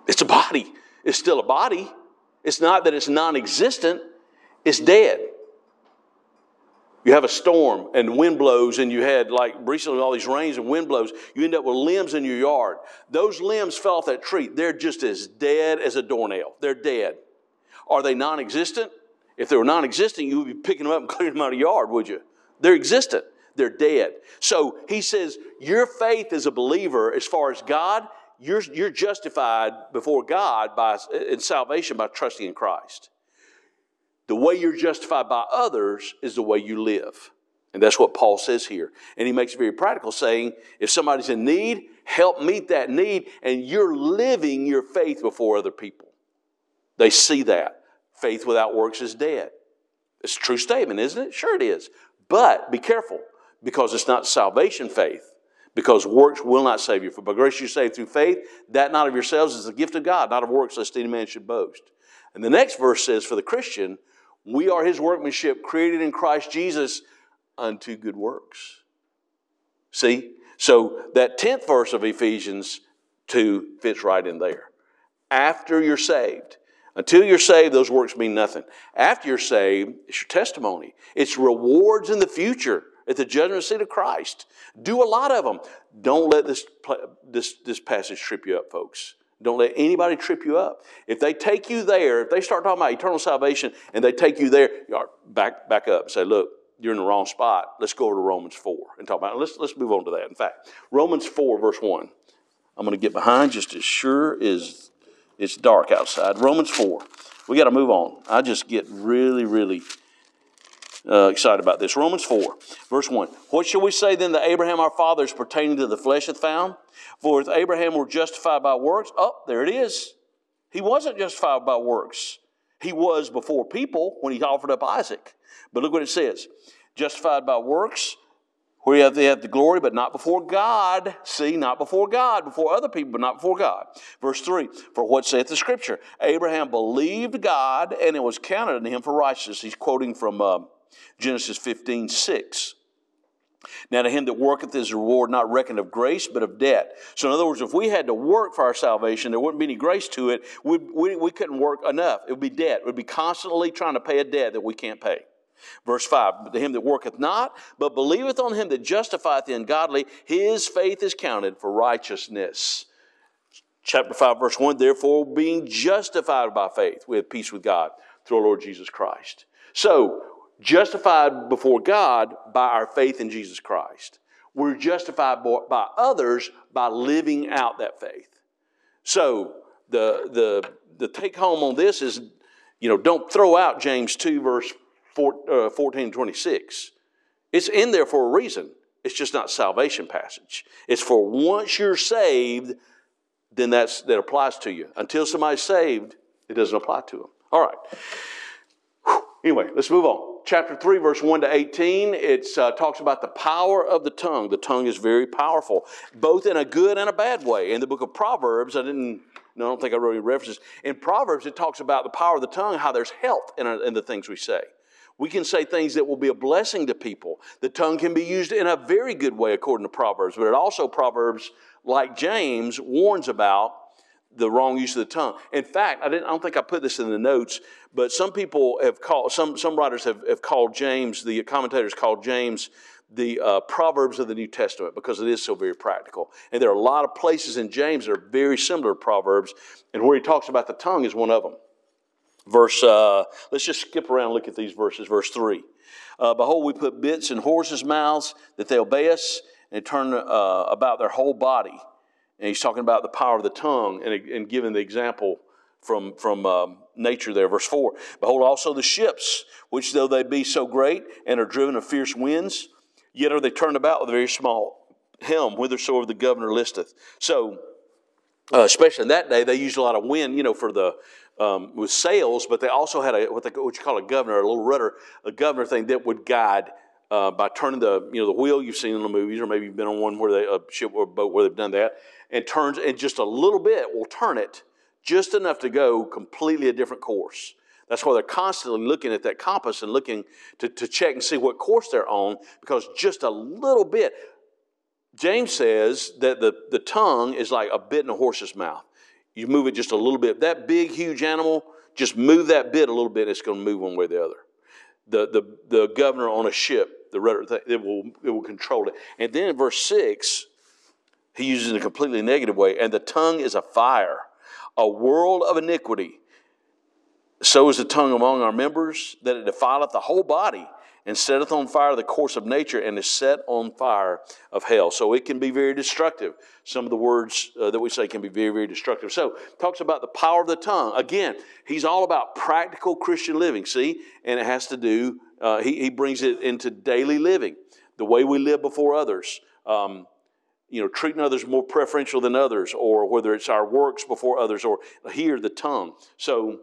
It's a body. It's still a body. It's not that it's non existent, it's dead you have a storm and wind blows and you had like recently all these rains and wind blows. You end up with limbs in your yard. Those limbs fell off that tree. They're just as dead as a doornail. They're dead. Are they non-existent? If they were non-existent you would be picking them up and clearing them out of your yard would you? They're existent. They're dead. So he says your faith as a believer as far as god you're, you're justified before god by in salvation by trusting in christ the way you're justified by others is the way you live. And that's what Paul says here. And he makes it very practical, saying, if somebody's in need, help meet that need, and you're living your faith before other people. They see that. Faith without works is dead. It's a true statement, isn't it? Sure it is. But be careful, because it's not salvation faith, because works will not save you. For by grace you saved through faith, that not of yourselves is the gift of God, not of works, lest any man should boast. And the next verse says, for the Christian, we are his workmanship, created in Christ Jesus unto good works. See? So that 10th verse of Ephesians 2 fits right in there. After you're saved. Until you're saved, those works mean nothing. After you're saved, it's your testimony. It's rewards in the future at the judgment seat of Christ. Do a lot of them. Don't let this, this, this passage trip you up, folks. Don't let anybody trip you up. If they take you there, if they start talking about eternal salvation and they take you there, back, back up and say, look, you're in the wrong spot. Let's go over to Romans 4 and talk about it. Let's, let's move on to that. In fact, Romans 4, verse 1. I'm going to get behind just as sure as it's dark outside. Romans 4. We got to move on. I just get really, really uh, excited about this. Romans 4, verse 1. What shall we say then that Abraham our father is pertaining to the flesh hath found? For if Abraham were justified by works, oh, there it is. He wasn't justified by works. He was before people when he offered up Isaac. But look what it says justified by works, where have, they have the glory, but not before God. See, not before God, before other people, but not before God. Verse 3 For what saith the scripture? Abraham believed God, and it was counted unto him for righteousness. He's quoting from uh, Genesis 15 6. Now, to him that worketh is reward not reckoned of grace, but of debt. So, in other words, if we had to work for our salvation, there wouldn't be any grace to it. We, we, we couldn't work enough. It would be debt. It would be constantly trying to pay a debt that we can't pay. Verse 5 To him that worketh not, but believeth on him that justifieth the ungodly, his faith is counted for righteousness. Chapter 5, verse 1 Therefore, being justified by faith, we have peace with God through our Lord Jesus Christ. So, justified before God by our faith in Jesus Christ. We're justified by others by living out that faith. So the, the, the take home on this is, you know, don't throw out James 2, verse 4, uh, 14 26. It's in there for a reason. It's just not salvation passage. It's for once you're saved, then that's, that applies to you. Until somebody's saved, it doesn't apply to them. All right. Whew. Anyway, let's move on chapter 3, verse 1 to 18, it uh, talks about the power of the tongue. The tongue is very powerful, both in a good and a bad way. In the book of Proverbs, I didn't, no, I don't think I wrote any references. In Proverbs, it talks about the power of the tongue, how there's health in, in the things we say. We can say things that will be a blessing to people. The tongue can be used in a very good way, according to Proverbs, but it also, Proverbs, like James, warns about the wrong use of the tongue. In fact, I, didn't, I don't think I put this in the notes, but some people have called, some, some writers have, have called James, the commentators called James the uh, Proverbs of the New Testament because it is so very practical. And there are a lot of places in James that are very similar to Proverbs, and where he talks about the tongue is one of them. Verse, uh, let's just skip around and look at these verses. Verse 3. Uh, Behold, we put bits in horses' mouths that they obey us and turn uh, about their whole body and he's talking about the power of the tongue and, and giving the example from, from um, nature there. Verse 4 Behold, also the ships, which though they be so great and are driven of fierce winds, yet are they turned about with a very small helm, whithersoever the governor listeth. So, uh, especially in that day, they used a lot of wind, you know, for the um, with sails, but they also had a what, they, what you call a governor, a little rudder, a governor thing that would guide uh, by turning the you know the wheel you've seen in the movies, or maybe you've been on one where they a ship or a boat where they've done that, and turns and just a little bit will turn it just enough to go completely a different course. That's why they're constantly looking at that compass and looking to, to check and see what course they're on because just a little bit. James says that the, the tongue is like a bit in a horse's mouth. You move it just a little bit. That big, huge animal, just move that bit a little bit, it's going to move one way or the other. The, the, the governor on a ship, the rudder, it will, it will control it. And then in verse 6, he uses it in a completely negative way. And the tongue is a fire, a world of iniquity. So is the tongue among our members, that it defileth the whole body, and setteth on fire the course of nature, and is set on fire of hell. So it can be very destructive. Some of the words uh, that we say can be very, very destructive. So talks about the power of the tongue. Again, he's all about practical Christian living. See, and it has to do. Uh, he, he brings it into daily living, the way we live before others. Um, you know, treating others more preferential than others, or whether it's our works before others, or here the tongue. So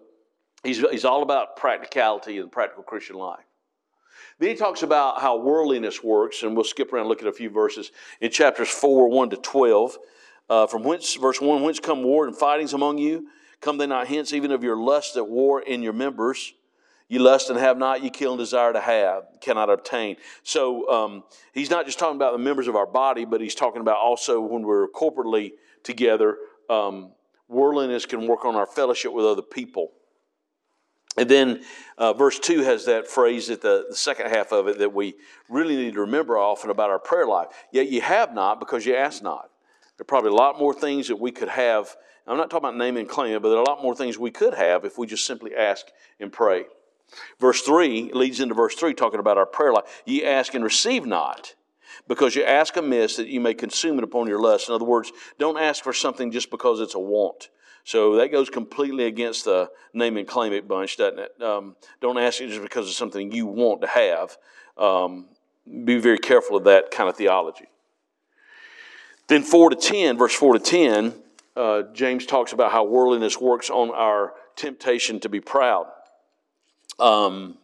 he's, he's all about practicality and practical Christian life. Then he talks about how worldliness works, and we'll skip around and look at a few verses in chapters 4, 1 to 12. Uh, from whence, verse 1, whence come war and fightings among you? Come they not hence even of your lust that war in your members? You lust and have not, you kill and desire to have, cannot obtain. So um, he's not just talking about the members of our body, but he's talking about also when we're corporately together, um, worldliness can work on our fellowship with other people. And then uh, verse 2 has that phrase at the, the second half of it that we really need to remember often about our prayer life. Yet you have not because you ask not. There are probably a lot more things that we could have. I'm not talking about name and claim, but there are a lot more things we could have if we just simply ask and pray. Verse 3 leads into verse 3 talking about our prayer life. Ye ask and receive not, because you ask amiss that you may consume it upon your lust. In other words, don't ask for something just because it's a want. So that goes completely against the name and claim it bunch, doesn't it? Um, don't ask it just because it's something you want to have. Um, be very careful of that kind of theology. Then 4 to 10, verse 4 to 10, uh, James talks about how worldliness works on our temptation to be proud. Um,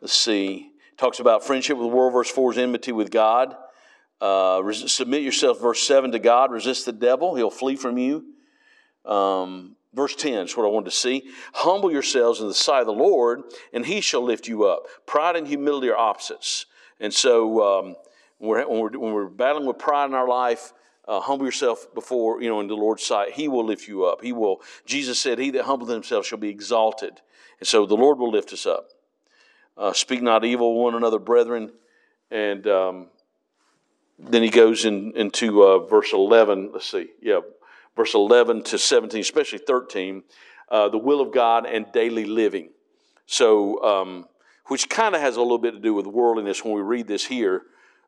let's see. Talks about friendship with the world. Verse 4 is enmity with God. Uh, submit yourself, verse 7, to God. Resist the devil, he'll flee from you. Um, verse 10 is what I wanted to see. Humble yourselves in the sight of the Lord, and he shall lift you up. Pride and humility are opposites. And so, um, when we're, when we're, when we're battling with pride in our life, uh, humble yourself before, you know, in the Lord's sight. He will lift you up. He will, Jesus said, He that humbleth himself shall be exalted. And so the Lord will lift us up. Uh, speak not evil one another, brethren. And um, then he goes in, into uh, verse 11. Let's see. Yeah, verse 11 to 17, especially 13. Uh, the will of God and daily living. So, um, which kind of has a little bit to do with worldliness when we read this here.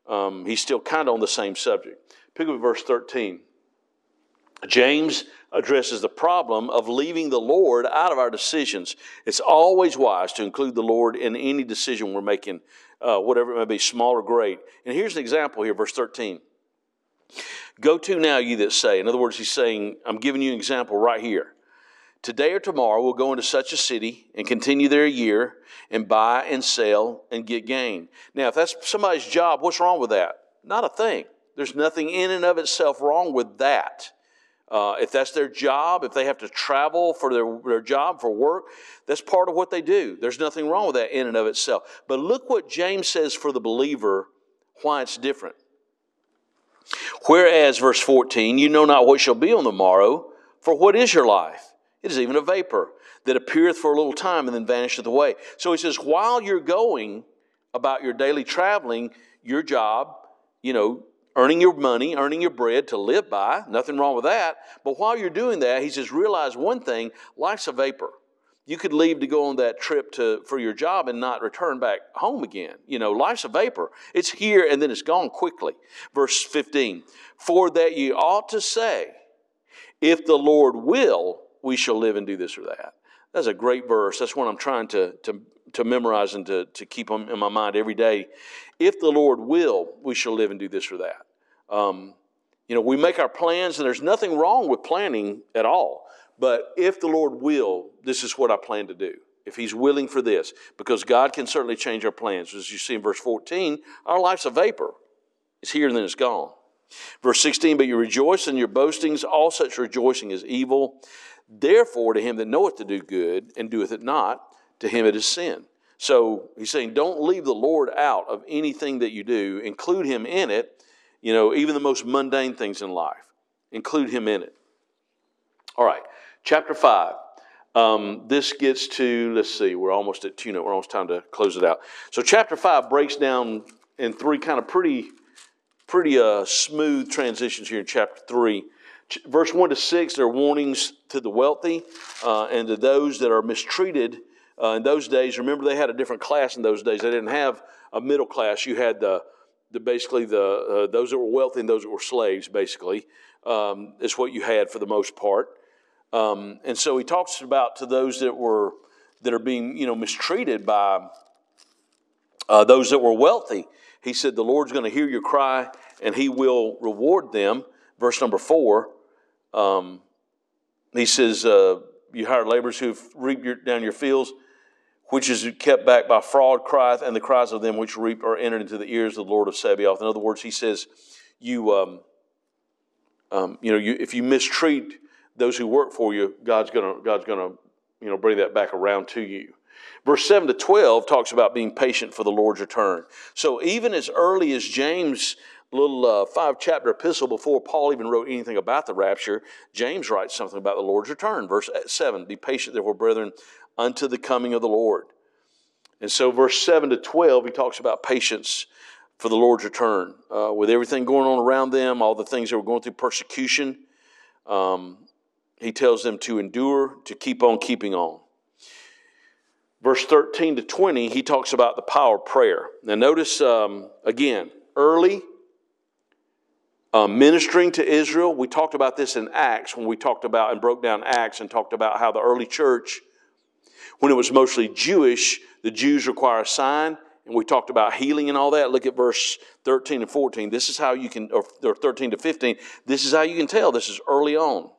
Um, he's still kind of on the same subject. Pick up verse 13. James addresses the problem of leaving the Lord out of our decisions. It's always wise to include the Lord in any decision we're making, uh, whatever it may be, small or great. And here's an example here, verse 13. Go to now, you that say. In other words, he's saying, I'm giving you an example right here. Today or tomorrow, we'll go into such a city and continue there a year and buy and sell and get gain. Now, if that's somebody's job, what's wrong with that? Not a thing. There's nothing in and of itself wrong with that. Uh, if that's their job, if they have to travel for their, their job, for work, that's part of what they do. There's nothing wrong with that in and of itself. But look what James says for the believer, why it's different. Whereas, verse 14, you know not what shall be on the morrow, for what is your life? It is even a vapor that appeareth for a little time and then vanisheth away. So he says, while you're going about your daily traveling, your job, you know, earning your money, earning your bread to live by. Nothing wrong with that. But while you're doing that, he says, realize one thing life's a vapor. You could leave to go on that trip to, for your job and not return back home again. You know, life's a vapor. It's here and then it's gone quickly. Verse 15 For that ye ought to say, if the Lord will, we shall live and do this or that. That's a great verse. That's one I'm trying to, to, to memorize and to, to keep in my mind every day. If the Lord will, we shall live and do this or that. Um, you know, we make our plans, and there's nothing wrong with planning at all. But if the Lord will, this is what I plan to do. If He's willing for this, because God can certainly change our plans. As you see in verse 14, our life's a vapor. It's here and then it's gone. Verse 16, but you rejoice in your boastings, all such rejoicing is evil. Therefore, to him that knoweth to do good and doeth it not, to him it is sin. So he's saying, don't leave the Lord out of anything that you do, include him in it, you know, even the most mundane things in life. Include him in it. All right, chapter 5. Um, this gets to, let's see, we're almost at tune up. We're almost time to close it out. So, chapter 5 breaks down in three kind of pretty, pretty uh, smooth transitions here in chapter 3. Ch- verse 1 to 6, there are warnings to the wealthy uh, and to those that are mistreated. Uh, in those days, remember they had a different class in those days. They didn't have a middle class. You had the the, basically the uh, those that were wealthy and those that were slaves basically um, is what you had for the most part. Um, and so he talks about to those that were that are being you know mistreated by uh, those that were wealthy. He said the lord's going to hear your cry and he will reward them. Verse number four um, he says uh, you hire laborers who've reaped your, down your fields which is kept back by fraud crieth, and the cries of them which reap are entered into the ears of the Lord of Sabaoth. In other words, he says, you, um, um, you know, you, if you mistreat those who work for you, God's gonna, God's gonna, you know, bring that back around to you. Verse 7 to 12 talks about being patient for the Lord's return. So even as early as James' little uh, five chapter epistle before Paul even wrote anything about the rapture, James writes something about the Lord's return. Verse 7 Be patient, therefore, brethren, unto the coming of the Lord. And so, verse 7 to 12, he talks about patience for the Lord's return. Uh, with everything going on around them, all the things that were going through persecution, um, he tells them to endure, to keep on keeping on. Verse 13 to 20, he talks about the power of prayer. Now, notice um, again, early uh, ministering to Israel. We talked about this in Acts when we talked about and broke down Acts and talked about how the early church when it was mostly Jewish, the Jews require a sign, and we talked about healing and all that. Look at verse 13 and 14. This is how you can, or 13 to 15, this is how you can tell. This is early on.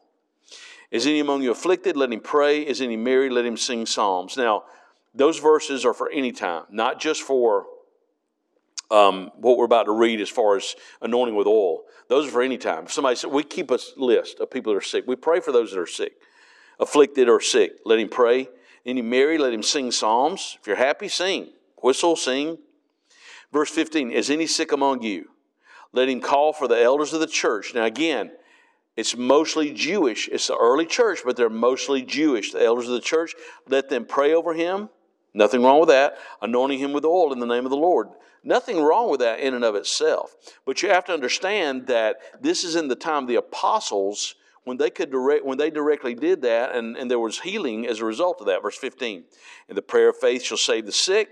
Is any among you afflicted? Let him pray. Is any married? Let him sing psalms. Now, those verses are for any time, not just for um, what we're about to read as far as anointing with oil. Those are for any time. If somebody said, we keep a list of people that are sick. We pray for those that are sick, afflicted or sick. Let him pray. Any married, let him sing psalms. If you're happy, sing. Whistle, sing. Verse 15 Is any sick among you? Let him call for the elders of the church. Now, again, it's mostly Jewish. It's the early church, but they're mostly Jewish. The elders of the church, let them pray over him. Nothing wrong with that. Anointing him with oil in the name of the Lord. Nothing wrong with that in and of itself. But you have to understand that this is in the time of the apostles when they could direct when they directly did that and, and there was healing as a result of that. Verse 15. And the prayer of faith shall save the sick,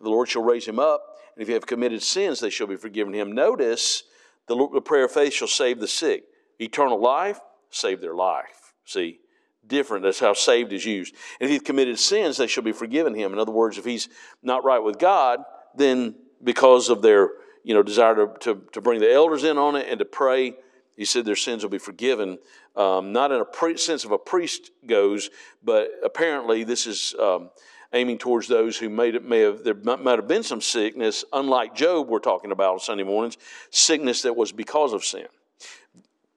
the Lord shall raise him up. And if you have committed sins, they shall be forgiven him. Notice the, the prayer of faith shall save the sick eternal life, save their life. See, different. That's how saved is used. And if he's committed sins, they shall be forgiven him. In other words, if he's not right with God, then because of their you know desire to, to, to bring the elders in on it and to pray, he said their sins will be forgiven. Um, not in a pre- sense of a priest goes, but apparently this is um, aiming towards those who may, may have there might have been some sickness, unlike Job we're talking about on Sunday mornings, sickness that was because of sin.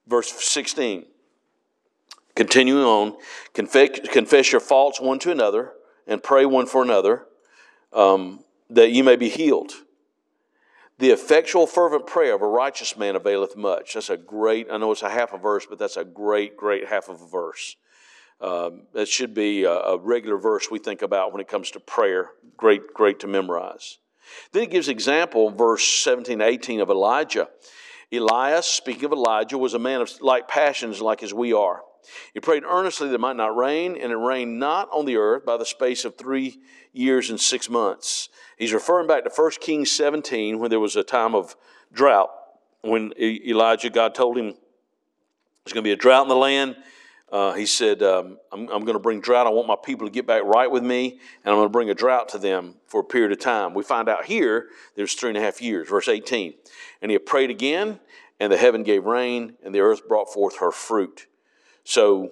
Verse 16. Continuing on, confess, confess your faults one to another and pray one for another um, that you may be healed. The effectual, fervent prayer of a righteous man availeth much. That's a great, I know it's a half a verse, but that's a great, great half of a verse. Um, that should be a, a regular verse we think about when it comes to prayer. Great, great to memorize. Then it gives example, verse 17, 18 of Elijah. Elias, speaking of Elijah, was a man of like passions like as we are. He prayed earnestly that it might not rain, and it rained not on the earth by the space of three years and six months. He's referring back to 1 Kings 17 when there was a time of drought. When Elijah, God told him there's going to be a drought in the land. Uh, he said, um, I'm, I'm going to bring drought. I want my people to get back right with me, and I'm going to bring a drought to them for a period of time. We find out here there's three and a half years, verse 18. And he prayed again, and the heaven gave rain, and the earth brought forth her fruit. So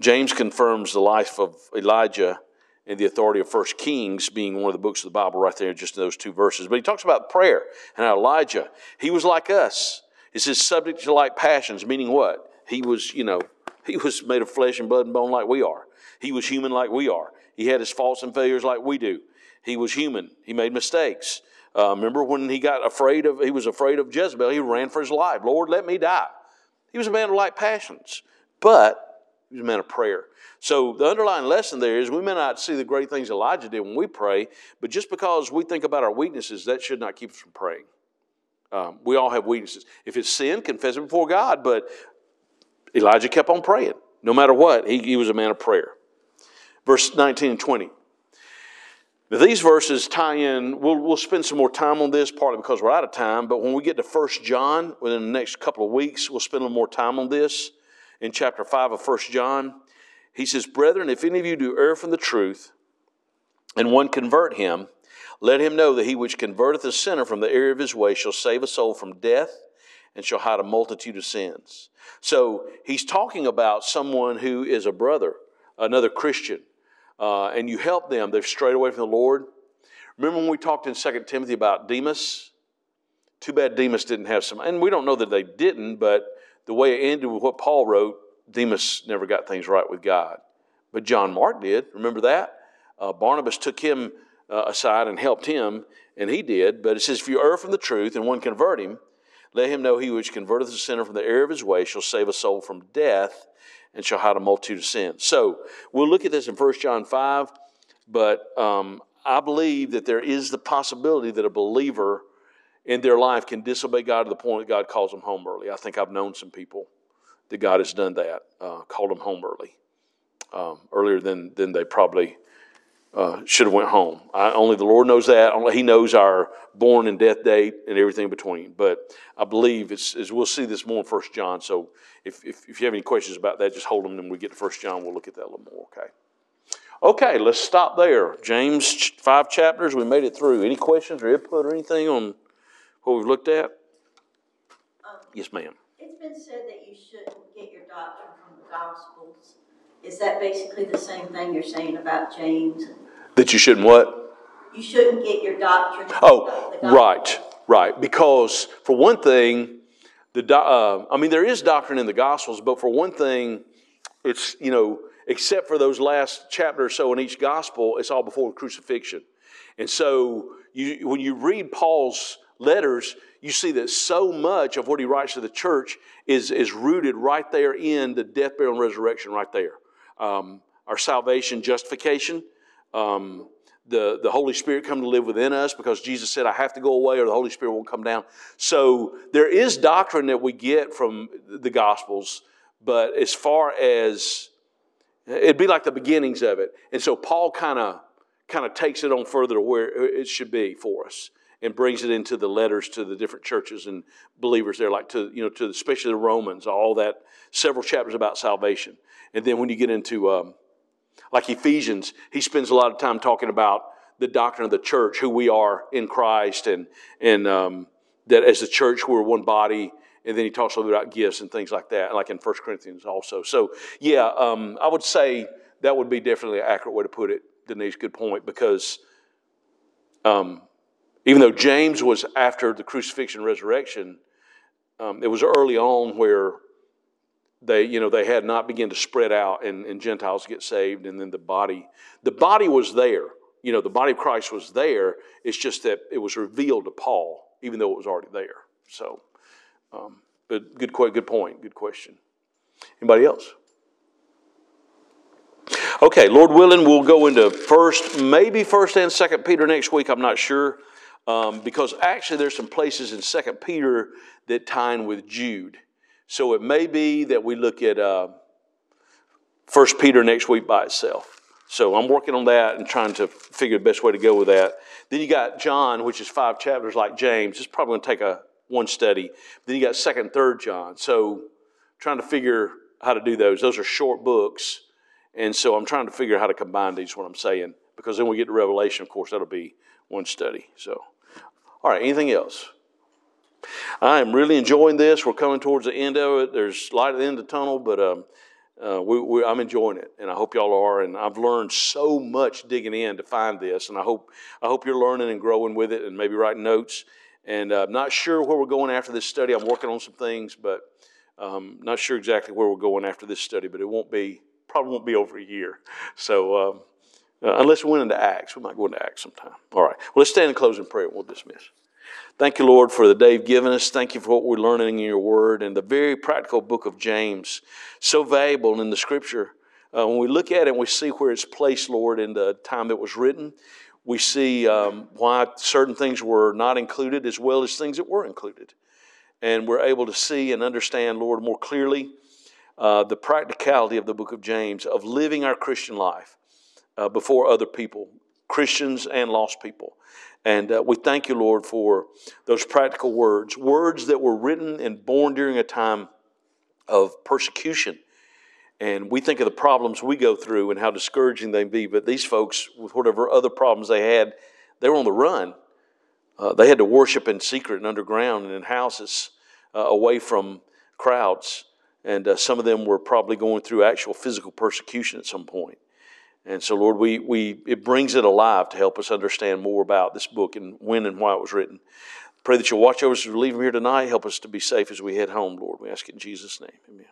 James confirms the life of Elijah and the authority of First Kings being one of the books of the Bible right there, just in those two verses. But he talks about prayer and Elijah, he was like us. He says subject to like passions, meaning what? He was, you know, he was made of flesh and blood and bone like we are. He was human like we are. He had his faults and failures like we do. He was human. He made mistakes. Uh, remember when he got afraid of, he was afraid of Jezebel, he ran for his life. Lord, let me die. He was a man of like passions, but he was a man of prayer. So the underlying lesson there is we may not see the great things Elijah did when we pray, but just because we think about our weaknesses, that should not keep us from praying. Um, we all have weaknesses. If it's sin, confess it before God, but Elijah kept on praying. No matter what, he, he was a man of prayer. Verse 19 and 20. Now, these verses tie in, we'll, we'll spend some more time on this, partly because we're out of time, but when we get to 1 John, within the next couple of weeks, we'll spend a little more time on this. In chapter 5 of 1 John, he says, Brethren, if any of you do err from the truth, and one convert him, let him know that he which converteth a sinner from the error of his way shall save a soul from death and shall hide a multitude of sins. So he's talking about someone who is a brother, another Christian uh, and you help them, they've strayed away from the Lord. Remember when we talked in 2 Timothy about Demas? Too bad Demas didn't have some, and we don't know that they didn't, but the way it ended with what Paul wrote, Demas never got things right with God. But John Mark did. Remember that? Uh, Barnabas took him uh, aside and helped him, and he did. But it says, If you err from the truth and one convert him, let him know he which converteth a sinner from the error of his way shall save a soul from death and shall hide a multitude of sins. So we'll look at this in 1 John 5, but um, I believe that there is the possibility that a believer in their life can disobey God to the point that God calls them home early. I think I've known some people that God has done that, uh, called them home early, um, earlier than, than they probably uh, should have went home. I, only the Lord knows that. Only He knows our born and death date and everything between. But I believe it's, as we'll see this more in First John. So if, if, if, you have any questions about that, just hold them. And we get to First John, we'll look at that a little more. Okay. Okay, let's stop there. James five chapters. We made it through. Any questions or input or anything on what we've looked at? Um, yes, ma'am. It's been said that you shouldn't get your doctrine from the Gospels. Is that basically the same thing you're saying about James? That you shouldn't what? You shouldn't get your doctrine. Oh, right, right. Because for one thing, the uh, I mean, there is doctrine in the Gospels, but for one thing, it's you know, except for those last chapter or so in each Gospel, it's all before the crucifixion, and so you when you read Paul's letters, you see that so much of what he writes to the church is, is rooted right there in the death, burial, and resurrection, right there. Um, our salvation, justification, um, the, the Holy Spirit come to live within us because Jesus said, I have to go away or the Holy Spirit won't come down. So there is doctrine that we get from the Gospels, but as far as it'd be like the beginnings of it. And so Paul kind of kind of takes it on further to where it should be for us and brings it into the letters to the different churches and believers there, like to, you know, to especially the Romans, all that, several chapters about salvation. And then when you get into, um, like Ephesians, he spends a lot of time talking about the doctrine of the church, who we are in Christ, and, and um, that as the church we're one body. And then he talks a little bit about gifts and things like that, like in 1 Corinthians also. So, yeah, um, I would say that would be definitely an accurate way to put it. Denise, good point, because um, even though James was after the crucifixion resurrection, um, it was early on where they, you know, they had not begun to spread out and, and Gentiles get saved, and then the body, the body was there. You know, the body of Christ was there. It's just that it was revealed to Paul, even though it was already there. So, um, but good, good point, good question. Anybody else? Okay, Lord willing, we'll go into first, maybe first and second Peter next week. I'm not sure. Um, because actually there's some places in Second Peter that tie in with Jude. So it may be that we look at uh, First Peter next week by itself. So I'm working on that and trying to figure the best way to go with that. Then you got John, which is five chapters like James. It's probably going to take a one study. Then you got Second, Third John. So trying to figure how to do those. Those are short books, and so I'm trying to figure out how to combine these. What I'm saying, because then we get to Revelation. Of course, that'll be one study. So. All right, anything else? I am really enjoying this. We're coming towards the end of it. There's light at the end of the tunnel, but um, uh, we, we, I'm enjoying it, and I hope y'all are. And I've learned so much digging in to find this, and I hope I hope you're learning and growing with it, and maybe writing notes. And uh, I'm not sure where we're going after this study. I'm working on some things, but um, not sure exactly where we're going after this study. But it won't be probably won't be over a year. So. Um, uh, unless we went into Acts. We might go into Acts sometime. All right. Well, let's stand and close in prayer. We'll dismiss. Thank you, Lord, for the day you've given us. Thank you for what we're learning in your word and the very practical book of James. So valuable in the scripture. Uh, when we look at it and we see where it's placed, Lord, in the time it was written, we see um, why certain things were not included as well as things that were included. And we're able to see and understand, Lord, more clearly uh, the practicality of the book of James, of living our Christian life uh, before other people, Christians and lost people. And uh, we thank you, Lord, for those practical words, words that were written and born during a time of persecution. And we think of the problems we go through and how discouraging they be. But these folks, with whatever other problems they had, they were on the run. Uh, they had to worship in secret and underground and in houses uh, away from crowds. And uh, some of them were probably going through actual physical persecution at some point. And so, Lord, we, we, it brings it alive to help us understand more about this book and when and why it was written. Pray that you'll watch over us as we leave here tonight. Help us to be safe as we head home, Lord. We ask it in Jesus' name. Amen.